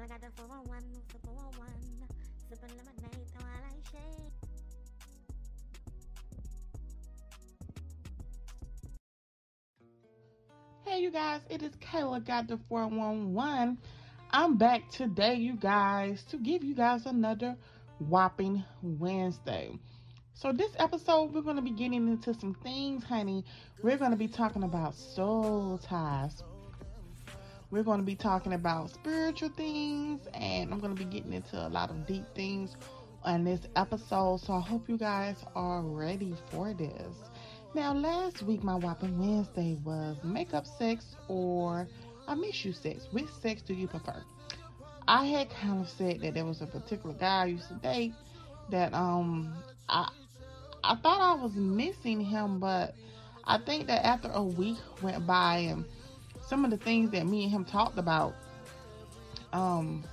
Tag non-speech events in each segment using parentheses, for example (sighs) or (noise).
Still got the 401, the 401. Sipping lemonade, twilight shade. Hey, you guys, it is Kayla got the 411. I'm back today, you guys, to give you guys another whopping Wednesday. So, this episode, we're going to be getting into some things, honey. We're going to be talking about soul ties. We're going to be talking about spiritual things, and I'm going to be getting into a lot of deep things on this episode. So, I hope you guys are ready for this. Now, last week, my Whopping Wednesday was makeup sex or I miss you sex. Which sex do you prefer? I had kind of said that there was a particular guy I used to date that um I I thought I was missing him, but I think that after a week went by and some of the things that me and him talked about, um,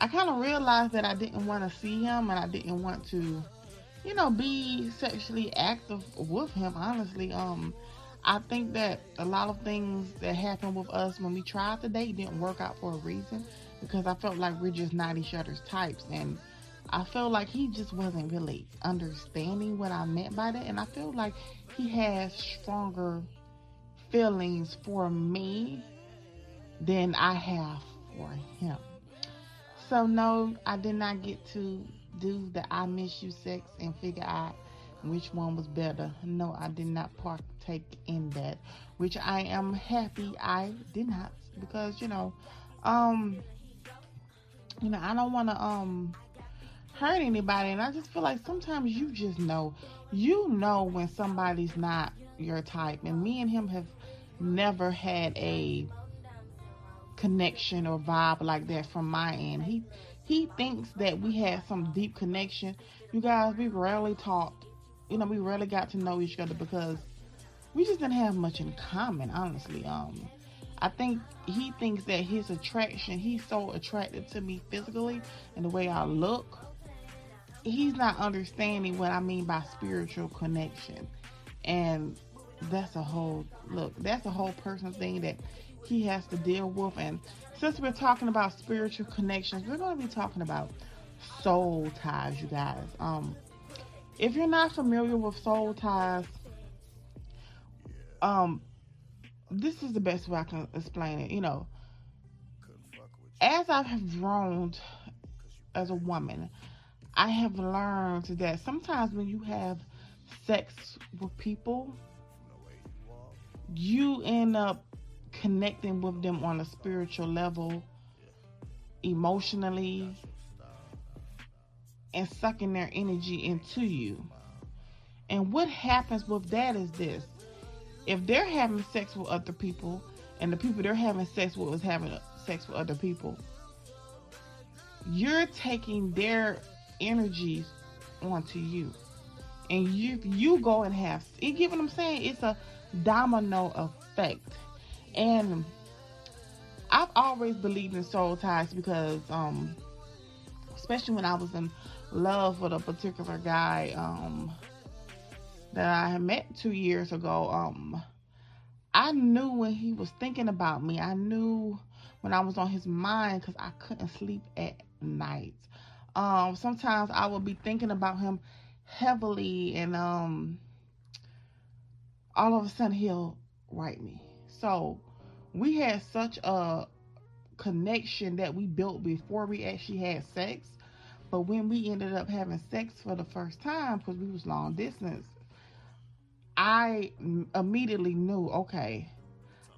I kind of realized that I didn't want to see him and I didn't want to you know, be sexually active with him. Honestly, um, I think that a lot of things that happened with us when we tried to date didn't work out for a reason because I felt like we're just not each other's types, and I felt like he just wasn't really understanding what I meant by that, and I feel like he has stronger feelings for me than I have for him. So no, I did not get to do the I miss you sex and figure out which one was better. No, I did not partake in that, which I am happy I did not because you know, um, you know, I don't want to um hurt anybody, and I just feel like sometimes you just know, you know when somebody's not your type, and me and him have never had a connection or vibe like that from my end. He he thinks that we had some deep connection. You guys, we rarely talked. You know, we rarely got to know each other because we just didn't have much in common, honestly. Um, I think he thinks that his attraction, he's so attracted to me physically and the way I look. He's not understanding what I mean by spiritual connection. And that's a whole look, that's a whole personal thing that he has to deal with. And since we're talking about spiritual connections, we're going to be talking about soul ties, you guys. Um, if you're not familiar with soul ties, um, this is the best way I can explain it. You know, as I have grown as a woman, I have learned that sometimes when you have sex with people, you end up connecting with them on a spiritual level, emotionally, and sucking their energy into you. And what happens with that is this if they're having sex with other people, and the people they're having sex with is having sex with other people, you're taking their energies onto you. And you you go and have you get what I'm saying? It's a domino effect. And I've always believed in soul ties because, um, especially when I was in love with a particular guy um, that I had met two years ago, um, I knew when he was thinking about me. I knew when I was on his mind because I couldn't sleep at night. Um, sometimes I would be thinking about him heavily, and um, all of a sudden he'll write me. So we had such a connection that we built before we actually had sex. But when we ended up having sex for the first time, because we was long distance, I immediately knew, okay,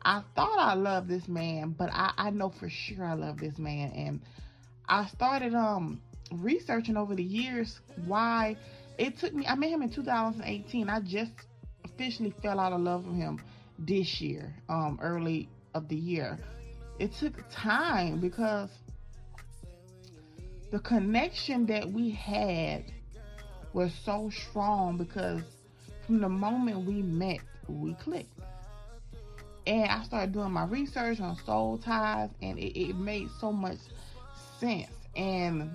I thought I loved this man, but I, I know for sure I love this man. And I started um researching over the years why it took me I met him in 2018. I just officially fell out of love with him this year, um, early of the year. It took time because the connection that we had was so strong because from the moment we met, we clicked. And I started doing my research on soul ties, and it, it made so much sense. And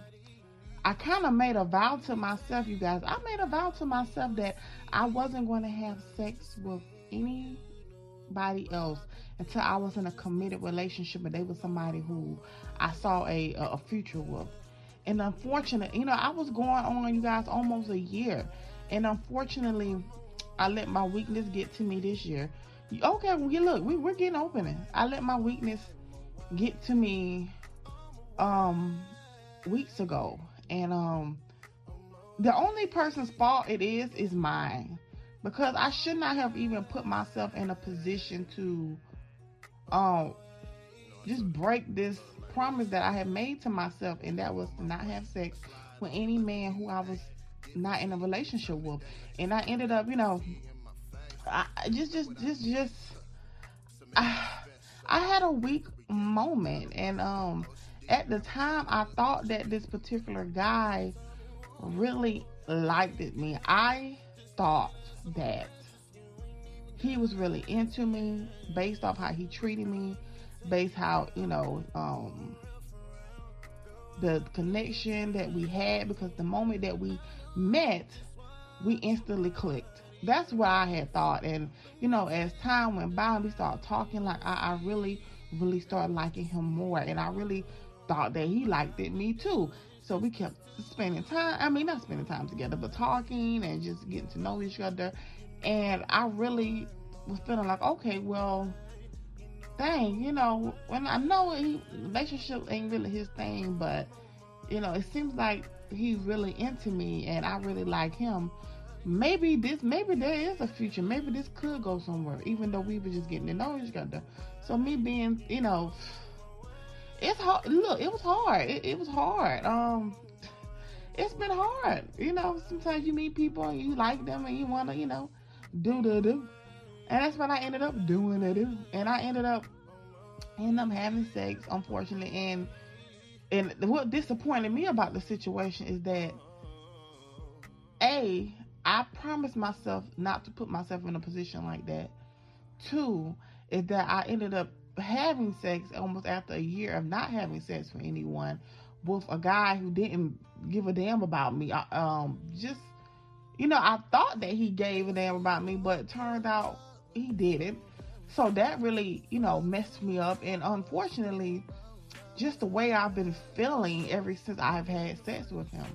I kind of made a vow to myself, you guys. I made a vow to myself that I wasn't going to have sex with anybody else until I was in a committed relationship and they were somebody who I saw a a future with. And unfortunately, you know, I was going on you guys almost a year, and unfortunately, I let my weakness get to me this year. Okay, well, look, we, we're getting opening. I let my weakness get to me um weeks ago, and um the only person's fault it is is mine because I should not have even put myself in a position to um just break this promise that I had made to myself, and that was to not have sex with any man who I was not in a relationship with. And I ended up, you know, I just, just, just, just, I, (sighs) I had a weak moment, and um, at the time, I thought that this particular guy really liked me. I thought that he was really into me based off how he treated me based how you know um, the connection that we had because the moment that we met we instantly clicked that's what i had thought and you know as time went by and we started talking like I, I really really started liking him more and i really thought that he liked it me too so we kept spending time i mean not spending time together but talking and just getting to know each other and i really was feeling like okay well thing, you know. When I know he, relationship ain't really his thing, but you know, it seems like he's really into me and I really like him. Maybe this, maybe there is a future. Maybe this could go somewhere, even though we were just getting to know each other. So me being, you know, it's hard. Look, it was hard. It, it was hard. Um, it's been hard. You know, sometimes you meet people and you like them and you want to, you know, do the do. And that's what I ended up doing it. And I ended up ended up having sex, unfortunately. And and what disappointed me about the situation is that A, I promised myself not to put myself in a position like that. Two, is that I ended up having sex almost after a year of not having sex with anyone with a guy who didn't give a damn about me. I, um, just you know, I thought that he gave a damn about me, but it turned out he didn't. So that really, you know, messed me up. And unfortunately, just the way I've been feeling ever since I've had sex with him,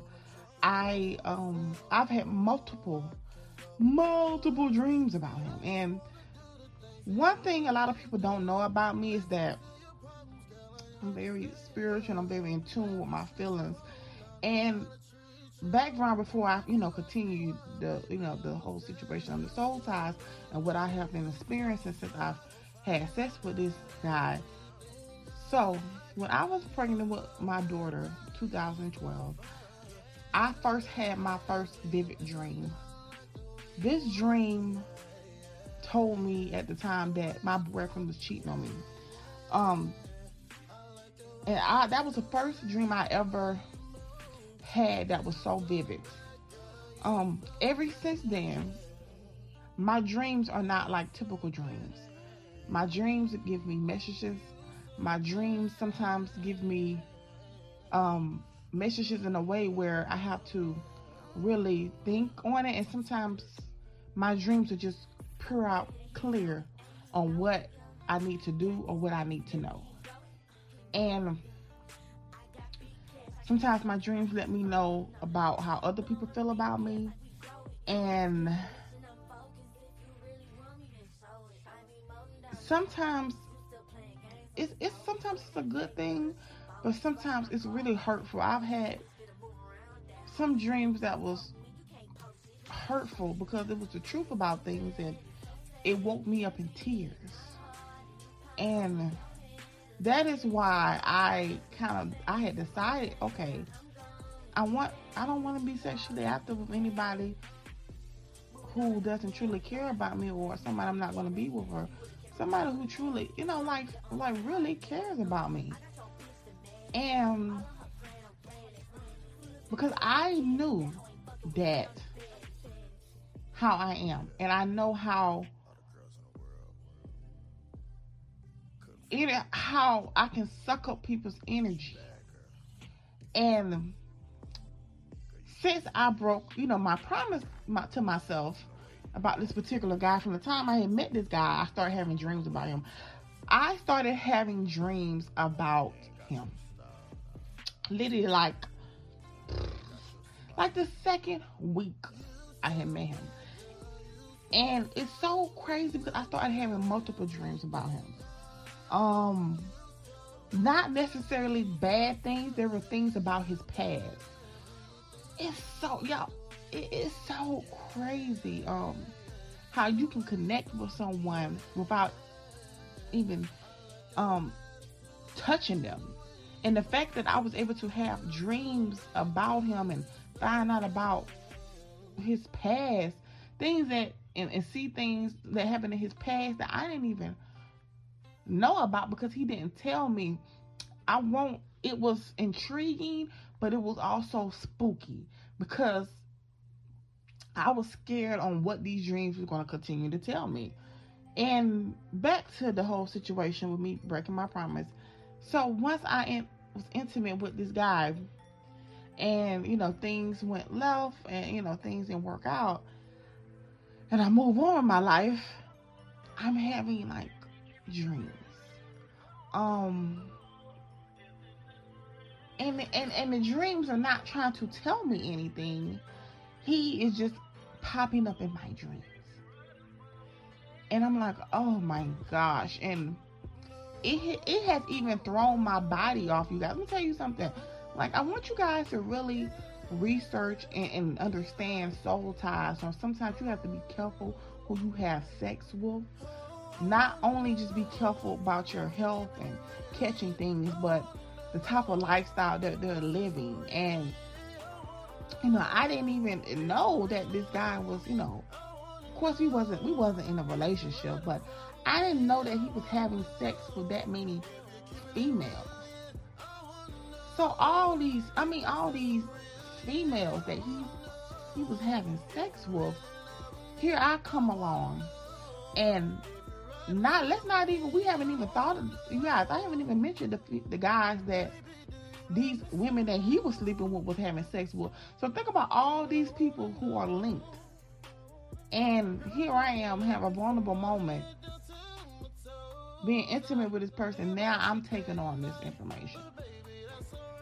I um I've had multiple multiple dreams about him. And one thing a lot of people don't know about me is that I'm very spiritual, I'm very in tune with my feelings. And background before I, you know, continue the, you know, the whole situation on the soul ties and what I have been experiencing since I've had sex with this guy. So when I was pregnant with my daughter, 2012, I first had my first vivid dream. This dream told me at the time that my boyfriend was cheating on me. Um, and I that was the first dream I ever had that was so vivid. Um, ever since then, my dreams are not like typical dreams. My dreams give me messages. My dreams sometimes give me um, messages in a way where I have to really think on it, and sometimes my dreams are just pure out clear on what I need to do or what I need to know. And sometimes my dreams let me know about how other people feel about me and sometimes it's, it's sometimes it's a good thing but sometimes it's really hurtful i've had some dreams that was hurtful because it was the truth about things and it woke me up in tears and that is why I kind of I had decided, okay, I want I don't want to be sexually active with anybody who doesn't truly care about me or somebody I'm not going to be with her. Somebody who truly, you know, like like really cares about me. And because I knew that how I am and I know how it how I can suck up people's energy. And since I broke, you know, my promise my, to myself, about this particular guy. From the time I had met this guy, I started having dreams about him. I started having dreams about him. Literally, like, like the second week I had met him. And it's so crazy because I started having multiple dreams about him. Um, not necessarily bad things. There were things about his past. It's so y'all. It is so crazy. Um, how you can connect with someone without even um touching them, and the fact that I was able to have dreams about him and find out about his past, things that and, and see things that happened in his past that I didn't even know about because he didn't tell me. I won't, it was intriguing, but it was also spooky because I was scared on what these dreams were going to continue to tell me. And back to the whole situation with me breaking my promise. So once I in, was intimate with this guy, and you know things went left, and you know things didn't work out, and I move on in my life, I'm having like dreams. Um and and and the dreams are not trying to tell me anything. He is just popping up in my dreams. And I'm like, "Oh my gosh." And it it has even thrown my body off, you guys. Let me tell you something. Like I want you guys to really research and, and understand soul ties. So sometimes you have to be careful who you have sex with. Not only just be careful about your health and catching things, but the type of lifestyle that they're living. And you know, I didn't even know that this guy was, you know, of course we wasn't we wasn't in a relationship, but I didn't know that he was having sex with that many females. So all these, I mean, all these females that he he was having sex with, here I come along, and not let's not even we haven't even thought of you guys. I haven't even mentioned the the guys that these women that he was sleeping with was having sex with. So think about all these people who are linked. And here I am, have a vulnerable moment, being intimate with this person. Now I'm taking on this information.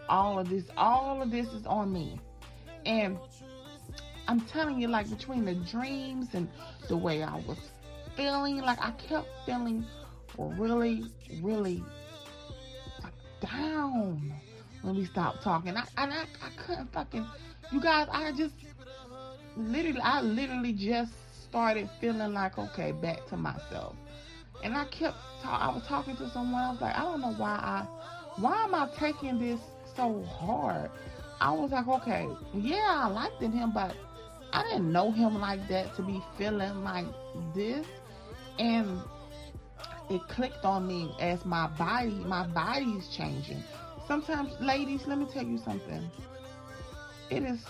All of this, all of this is on me. And I'm telling you, like between the dreams and the way I was feeling, like I kept feeling really, really down when we stopped talking. I and I, I couldn't fucking you guys, I just literally I literally just started feeling like okay, back to myself. And I kept talk, I was talking to someone, I was like, I don't know why I why am I taking this so hard? I was like, okay, yeah, I liked him, but I didn't know him like that to be feeling like this. And it clicked on me as my body, my body's changing. Sometimes, ladies, let me tell you something. It is,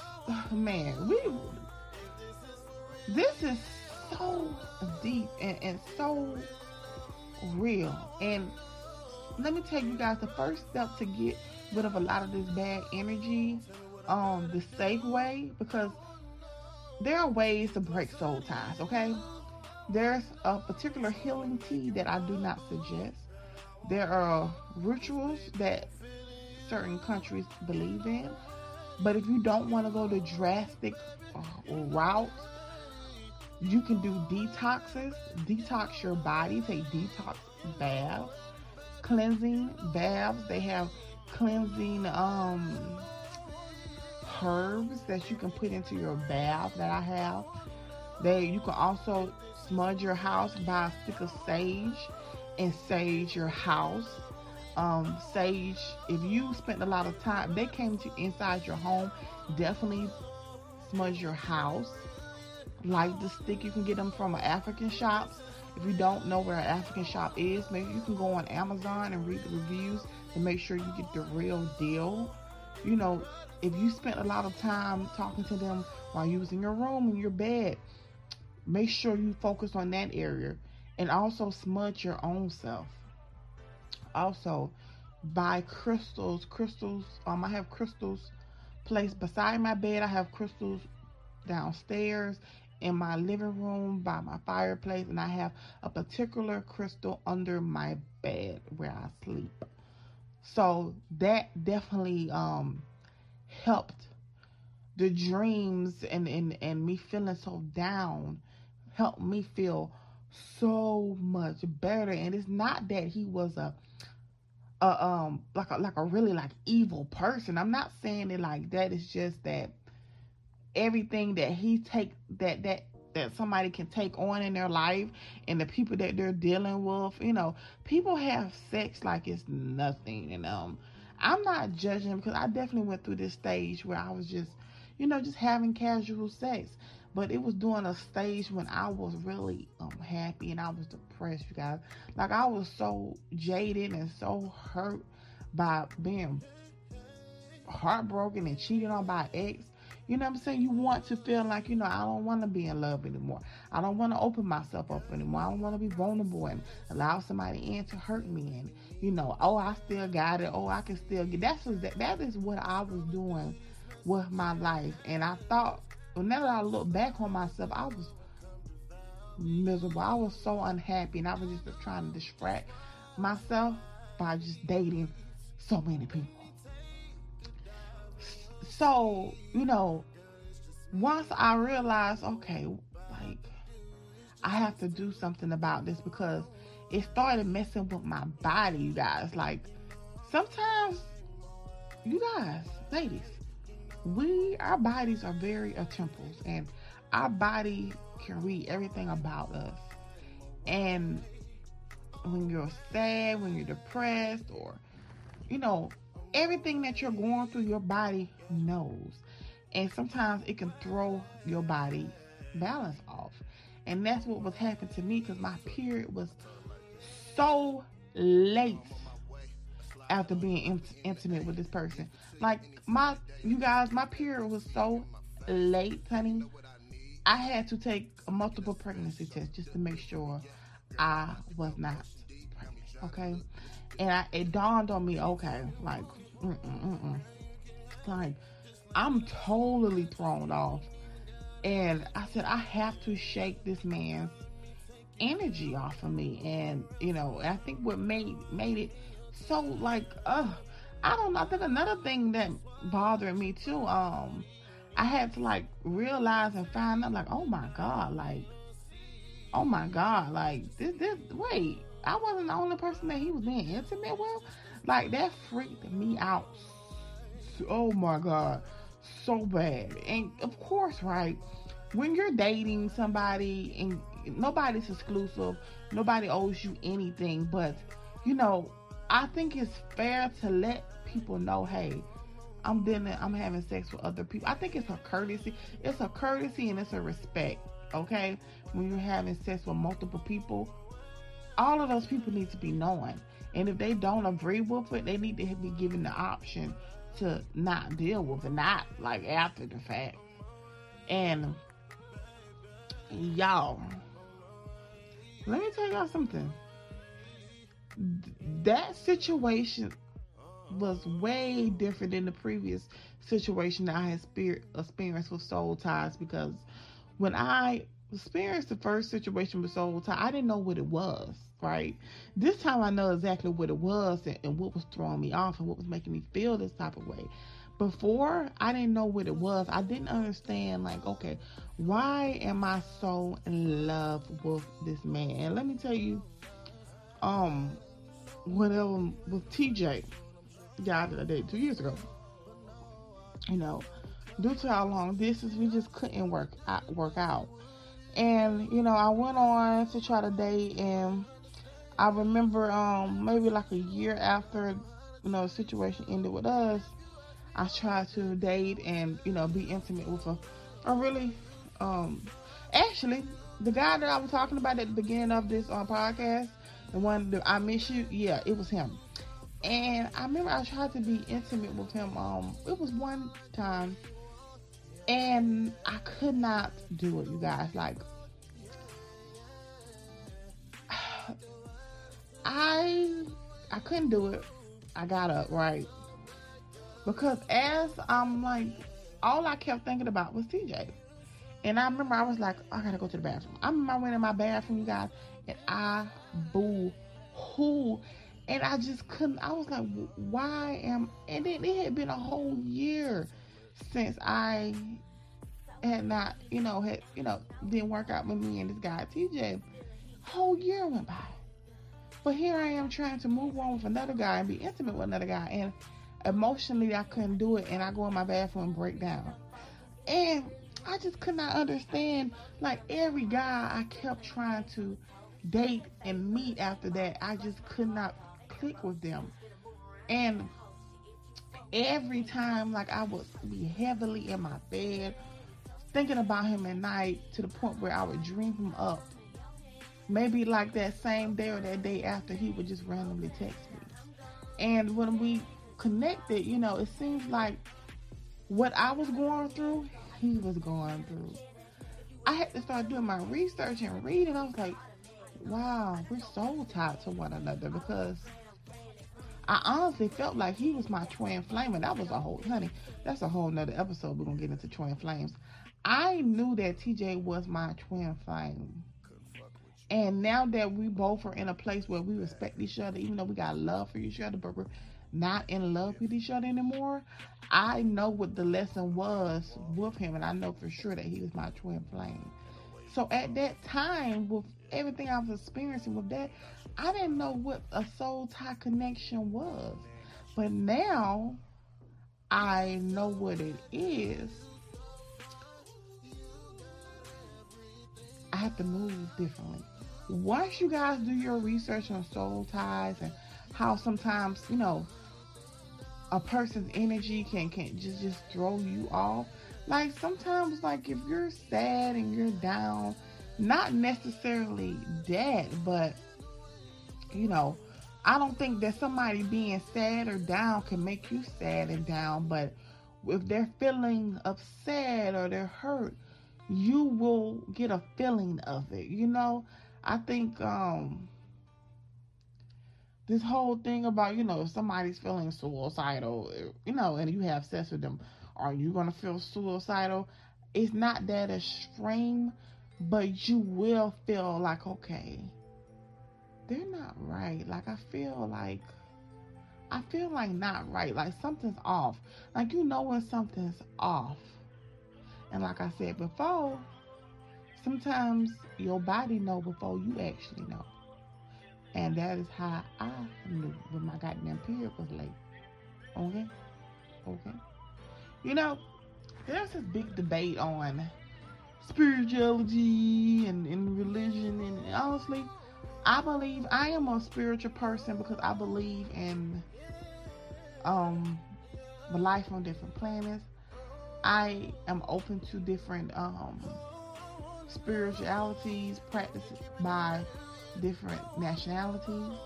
man, we, this is so deep and, and so real. And let me tell you guys, the first step to get rid of a lot of this bad energy um the safe way because there are ways to break soul ties, okay? There's a particular healing tea that I do not suggest. There are rituals that certain countries believe in. But if you don't want to go the drastic uh, route, you can do detoxes, detox your body, take detox baths, cleansing baths. They have cleansing um, herbs that you can put into your bath that I have. They you can also smudge your house, by a stick of sage and sage your house. Um, sage, if you spent a lot of time, they came to inside your home, definitely smudge your house. Like the stick, you can get them from an African shops. If you don't know where an African shop is, maybe you can go on Amazon and read the reviews to make sure you get the real deal. You know, if you spent a lot of time talking to them while you was in your room in your bed, make sure you focus on that area and also smudge your own self. Also, buy crystals. Crystals, um, I have crystals placed beside my bed. I have crystals downstairs in my living room by my fireplace, and I have a particular crystal under my bed where I sleep. So that definitely um, helped the dreams and, and, and me feeling so down helped me feel so much better. And it's not that he was a a um like a like a really like evil person. I'm not saying it like that. It's just that everything that he take that that that somebody can take on in their life and the people that they're dealing with, you know, people have sex like it's nothing. And um I'm not judging because I definitely went through this stage where I was just, you know, just having casual sex. But it was during a stage when I was really um, unhappy and I was depressed, you guys. Like I was so jaded and so hurt by being heartbroken and cheated on by ex. You know what I'm saying? You want to feel like, you know, I don't want to be in love anymore. I don't want to open myself up anymore. I don't want to be vulnerable and allow somebody in to hurt me. And, you know, oh, I still got it. Oh, I can still get That's that, that is what I was doing with my life. And I thought, whenever I look back on myself, I was miserable. I was so unhappy. And I was just trying to distract myself by just dating so many people. So, you know, once I realized, okay, like, I have to do something about this because it started messing with my body, you guys. Like, sometimes, you guys, ladies, we, our bodies are very temples, and our body can read everything about us. And when you're sad, when you're depressed, or, you know, everything that you're going through, your body knows. And sometimes it can throw your body balance off. And that's what was happening to me because my period was so late after being in- intimate with this person. Like my, you guys, my period was so late, honey. I had to take multiple pregnancy tests just to make sure I was not pregnant. Okay, and I, it dawned on me, okay, like Mm-mm-mm. Like, I'm totally thrown off. And I said, I have to shake this man's energy off of me. And, you know, I think what made made it so like, uh, I don't know. I think another thing that bothered me too, um, I had to like realize and find out like, oh my God, like, oh my God, like this, this, wait, I wasn't the only person that he was being intimate with. Like that freaked me out. Oh my god, so bad. And of course, right, when you're dating somebody and nobody's exclusive, nobody owes you anything, but you know, I think it's fair to let people know, hey, I'm dealing, I'm having sex with other people. I think it's a courtesy. It's a courtesy and it's a respect. Okay, when you're having sex with multiple people, all of those people need to be knowing. And if they don't agree with it, they need to be given the option to not deal with it, not like after the fact. And y'all, let me tell y'all something. That situation was way different than the previous situation that I had experienced with soul ties because when I experienced the first situation with soul ties, I didn't know what it was right? This time I know exactly what it was and, and what was throwing me off and what was making me feel this type of way. Before, I didn't know what it was. I didn't understand, like, okay, why am I so in love with this man? And let me tell you, um, whatever with TJ, the guy that I dated two years ago, you know, due to how long distance, we just couldn't work out, work out. And you know, I went on to try to date, and I remember um maybe like a year after you know the situation ended with us, I tried to date and you know be intimate with a, a really um actually the guy that I was talking about at the beginning of this um, podcast, the one that I miss you, yeah, it was him. And I remember I tried to be intimate with him. Um, it was one time, and I could not do it, you guys. Like (sighs) I I couldn't do it. I got up right because as I'm like, all I kept thinking about was TJ, And I remember I was like, I gotta go to the bathroom. I remember I went in my bathroom, you guys, and I boo hoo. And I just couldn't, I was like, why am, and then it had been a whole year since I had not, you know, had, you know, didn't work out with me and this guy, TJ. Whole year went by. But here I am trying to move on with another guy and be intimate with another guy. And emotionally, I couldn't do it. And I go in my bathroom and break down. And I just could not understand. Like every guy I kept trying to date and meet after that, I just could not click with them. And every time, like I would be heavily in my bed, thinking about him at night to the point where I would dream him up. Maybe like that same day or that day after, he would just randomly text me. And when we connected, you know, it seems like what I was going through, he was going through. I had to start doing my research and reading. I was like, wow, we're so tied to one another because I honestly felt like he was my twin flame, and that was a whole honey. That's a whole nother episode. We're gonna get into twin flames. I knew that TJ was my twin flame. And now that we both are in a place where we respect each other, even though we got love for each other, but we're not in love with each other anymore, I know what the lesson was with him, and I know for sure that he was my twin flame. So at that time, with everything I was experiencing with that, I didn't know what a soul tie connection was. But now I know what it is. I have to move differently. Once you guys do your research on soul ties and how sometimes, you know, a person's energy can can just just throw you off. Like sometimes like if you're sad and you're down, not necessarily dead, but you know, I don't think that somebody being sad or down can make you sad and down, but if they're feeling upset or they're hurt, you will get a feeling of it. You know, I think um this whole thing about, you know, if somebody's feeling suicidal, you know, and you have sex with them, are you going to feel suicidal? It's not that extreme, but you will feel like, okay, they're not right. Like, I feel like, I feel like not right. Like, something's off. Like, you know when something's off. And like I said before, sometimes your body know before you actually know. And that is how I knew when my goddamn period was late. Okay? Okay? You know, there's this big debate on spirituality and, and religion. And honestly, I believe I am a spiritual person because I believe in um life on different planets. I am open to different um spiritualities practiced by different nationalities.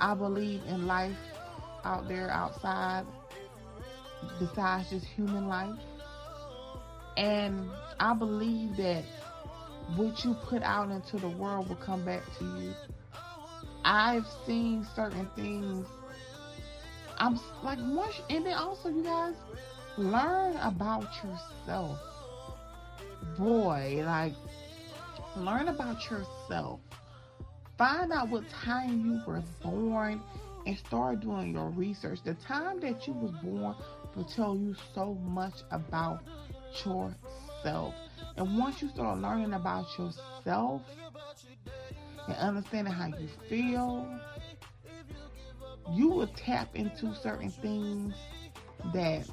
I believe in life out there outside besides just human life. And I believe that what you put out into the world will come back to you. I've seen certain things. I'm like once, and then also you guys learn about yourself. Boy, like learn about yourself. Find out what time you were born and start doing your research. The time that you was born will tell you so much about yourself. And once you start learning about yourself and understanding how you feel, you will tap into certain things that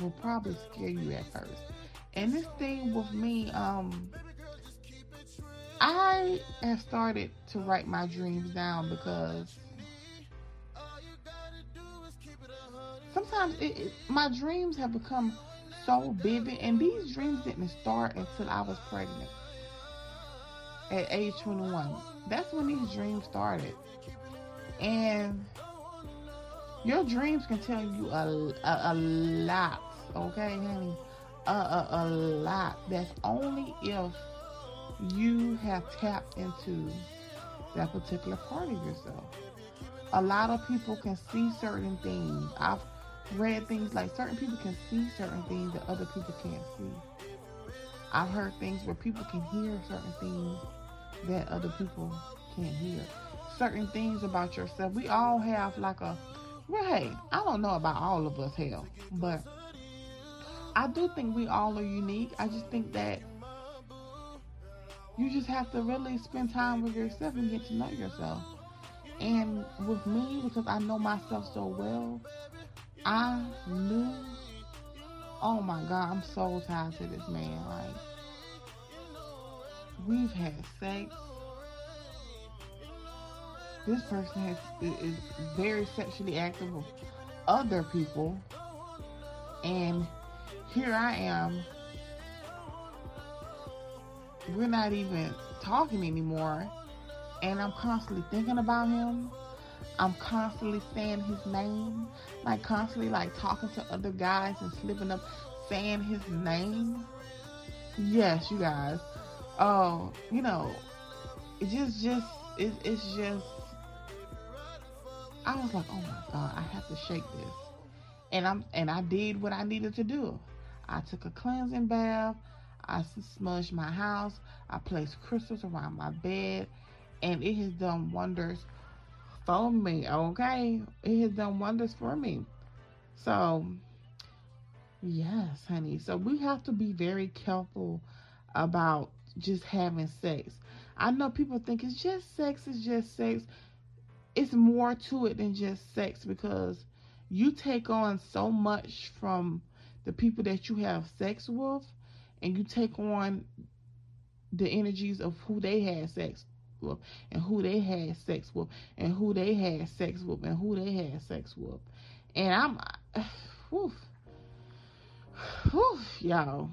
will probably scare you at first. And this thing with me, um, I have started to write my dreams down because sometimes it, it, my dreams have become so vivid, and these dreams didn't start until I was pregnant at age 21. That's when these dreams started. And your dreams can tell you a, a, a lot, okay, honey? A, a, a lot. That's only if you have tapped into that particular part of yourself. A lot of people can see certain things. I've read things like certain people can see certain things that other people can't see. I've heard things where people can hear certain things that other people can't hear. Certain things about yourself. We all have like a well, hey, I don't know about all of us, hell, but I do think we all are unique. I just think that you just have to really spend time with yourself and get to know yourself. And with me, because I know myself so well, I knew, oh my God, I'm so tied to this man. Like, we've had sex. This person has is very sexually active with other people, and here I am. We're not even talking anymore, and I'm constantly thinking about him. I'm constantly saying his name, like constantly like talking to other guys and slipping up saying his name. Yes, you guys. Oh, you know, it just just it, it's just. I was like, oh my god, I have to shake this, and I'm and I did what I needed to do. I took a cleansing bath. I smudged my house. I placed crystals around my bed, and it has done wonders for me. Okay, it has done wonders for me. So, yes, honey. So we have to be very careful about just having sex. I know people think it's just sex. It's just sex. It's more to it than just sex because you take on so much from the people that you have sex with and you take on the energies of who they had sex with and who they had sex with and who they had sex with and who they had sex with. And I'm (sighs) whew, whew, (sighs) y'all.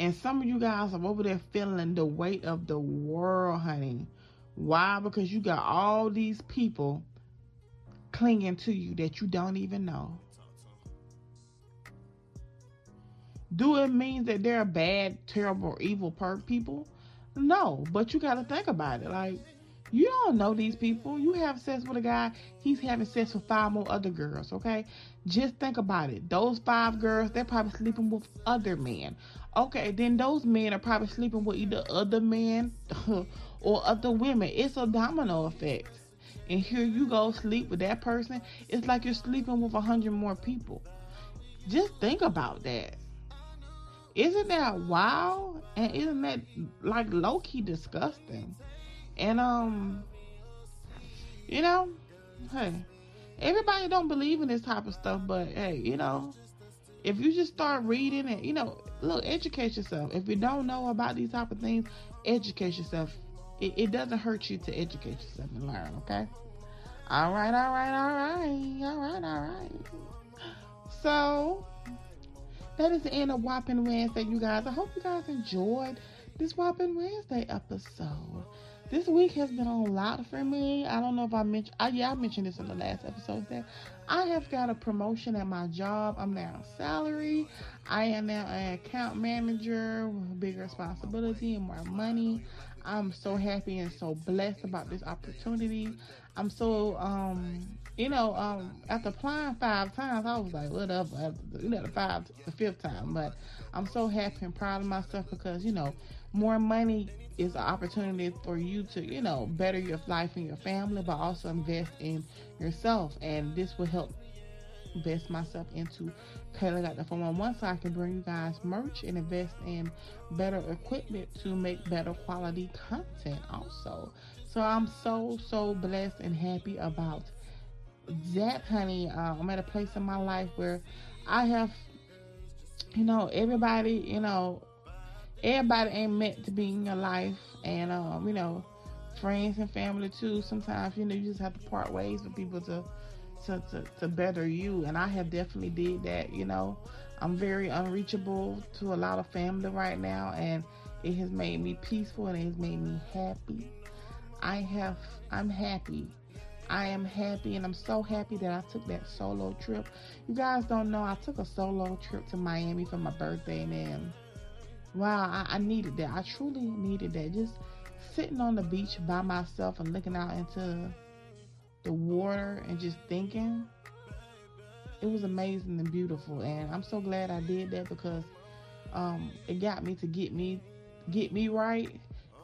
And some of you guys are over there feeling the weight of the world, honey. Why? Because you got all these people clinging to you that you don't even know. Do it mean that they're bad, terrible, evil per people? No, but you got to think about it. Like, you don't know these people. You have sex with a guy, he's having sex with five more other girls, okay? Just think about it. Those five girls, they're probably sleeping with other men. Okay, then those men are probably sleeping with either other men (laughs) or other women. It's a domino effect. And here you go sleep with that person. It's like you're sleeping with a hundred more people. Just think about that. Isn't that wild? And isn't that like low key disgusting? And um, you know, hey, everybody don't believe in this type of stuff, but hey, you know, if you just start reading and you know, look, educate yourself. If you don't know about these type of things, educate yourself. It, it doesn't hurt you to educate yourself and learn. Okay. All right, all right, all right, all right, all right. So that is the end of Whopping Wednesday, you guys. I hope you guys enjoyed this Whopping Wednesday episode. This week has been a lot for me. I don't know if I mentioned, I, yeah, I mentioned this in the last episode that I have got a promotion at my job. I'm now salary. I am now an account manager with bigger responsibility and more money. I'm so happy and so blessed about this opportunity. I'm so um you know, um, after applying five times, I was like, whatever. After, you know, the five, the fifth time, but I'm so happy and proud of myself because you know, more money is an opportunity for you to, you know, better your life and your family, but also invest in yourself, and this will help invest myself into Kayla got the 411 so I can bring you guys merch and invest in better equipment to make better quality content also. So I'm so so blessed and happy about that, honey, uh, I'm at a place in my life where I have, you know, everybody, you know, everybody ain't meant to be in your life, and um, you know, friends and family too. Sometimes, you know, you just have to part ways with people to, to, to, to better you, and I have definitely did that. You know, I'm very unreachable to a lot of family right now, and it has made me peaceful and it has made me happy. I have, I'm happy I am happy and I'm so happy that I took that solo trip. You guys don't know, I took a solo trip to Miami for my birthday then, wow, I, I needed that. I truly needed that. Just sitting on the beach by myself and looking out into the water and just thinking. It was amazing and beautiful. And I'm so glad I did that because Um, it got me to get me get me right,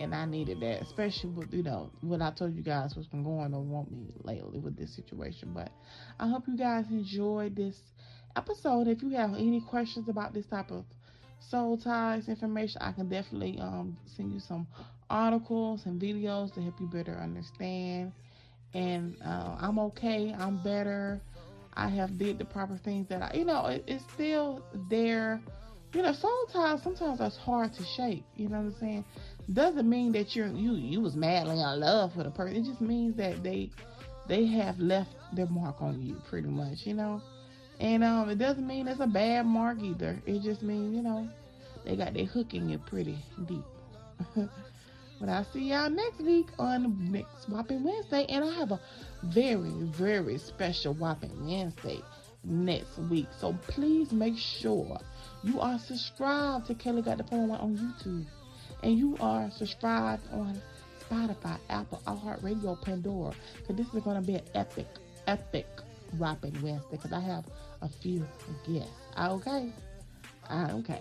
and I needed that, especially with you know what I told you guys what's been going on with me lately with this situation. But I hope you guys enjoyed this episode. If you have any questions about this type of soul ties information, I can definitely um send you some articles and videos to help you better understand. And uh, I'm okay. I'm better. I have did the proper things that I, you know, it, it's still there. You know, soul ties sometimes that's hard to shake. You know what I'm saying? Doesn't mean that you're you you was madly in love with a person. It just means that they they have left their mark on you, pretty much. You know. And um, it doesn't mean it's a bad mark either. It just means, you know, they got their hook in you pretty deep. (laughs) but I'll see y'all next week on next Whopping Wednesday. And I have a very, very special Whopping Wednesday next week. So please make sure you are subscribed to Kayla Got the 411 on YouTube. And you are subscribed on Spotify, Apple, iHeartRadio, Pandora. Because this is going to be an epic, epic Whopping Wednesday. Because I have a few guests. Okay? Okay.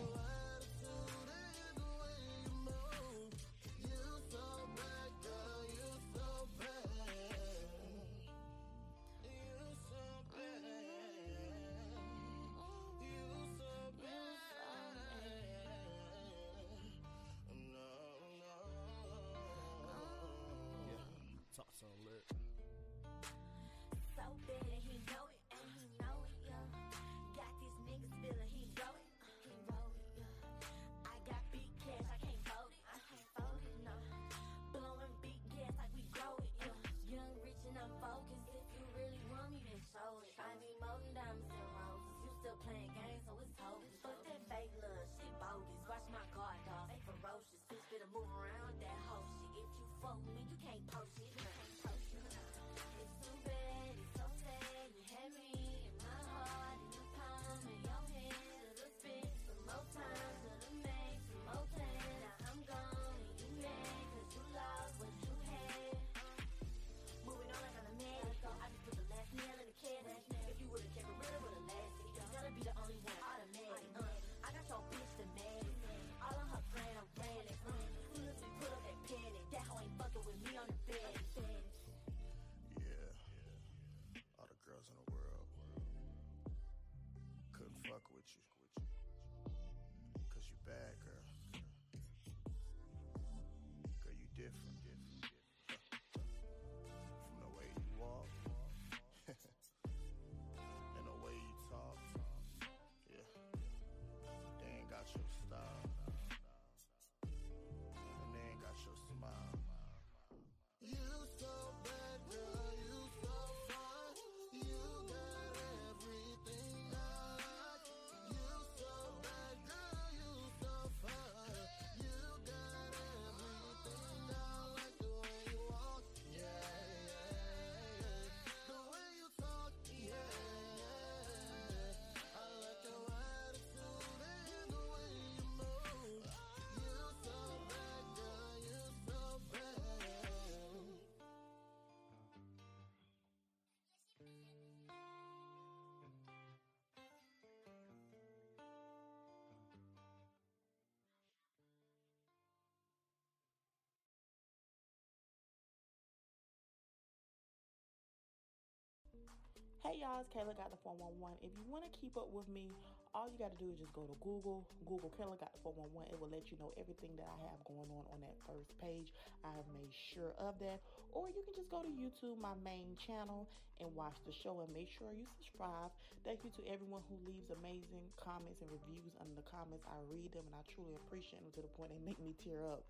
Hey y'all, it's Kayla got the 411. If you want to keep up with me, all you got to do is just go to Google, Google Kayla got the 411. It will let you know everything that I have going on on that first page. I have made sure of that. Or you can just go to YouTube, my main channel, and watch the show and make sure you subscribe. Thank you to everyone who leaves amazing comments and reviews under the comments. I read them and I truly appreciate them to the point they make me tear up.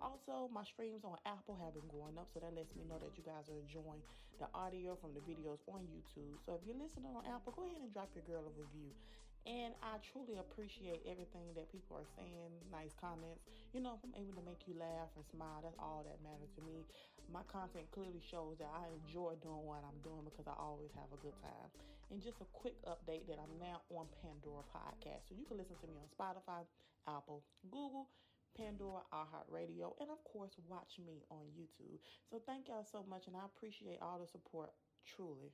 Also, my streams on Apple have been going up, so that lets me know that you guys are enjoying the audio from the videos on YouTube. So if you're listening on Apple, go ahead and drop your girl a review. And I truly appreciate everything that people are saying, nice comments. You know, if I'm able to make you laugh and smile, that's all that matters to me. My content clearly shows that I enjoy doing what I'm doing because I always have a good time. And just a quick update that I'm now on Pandora Podcast. So you can listen to me on Spotify, Apple, Google, Pandora, iHeartRadio, and of course, watch me on YouTube. So thank y'all so much, and I appreciate all the support, truly.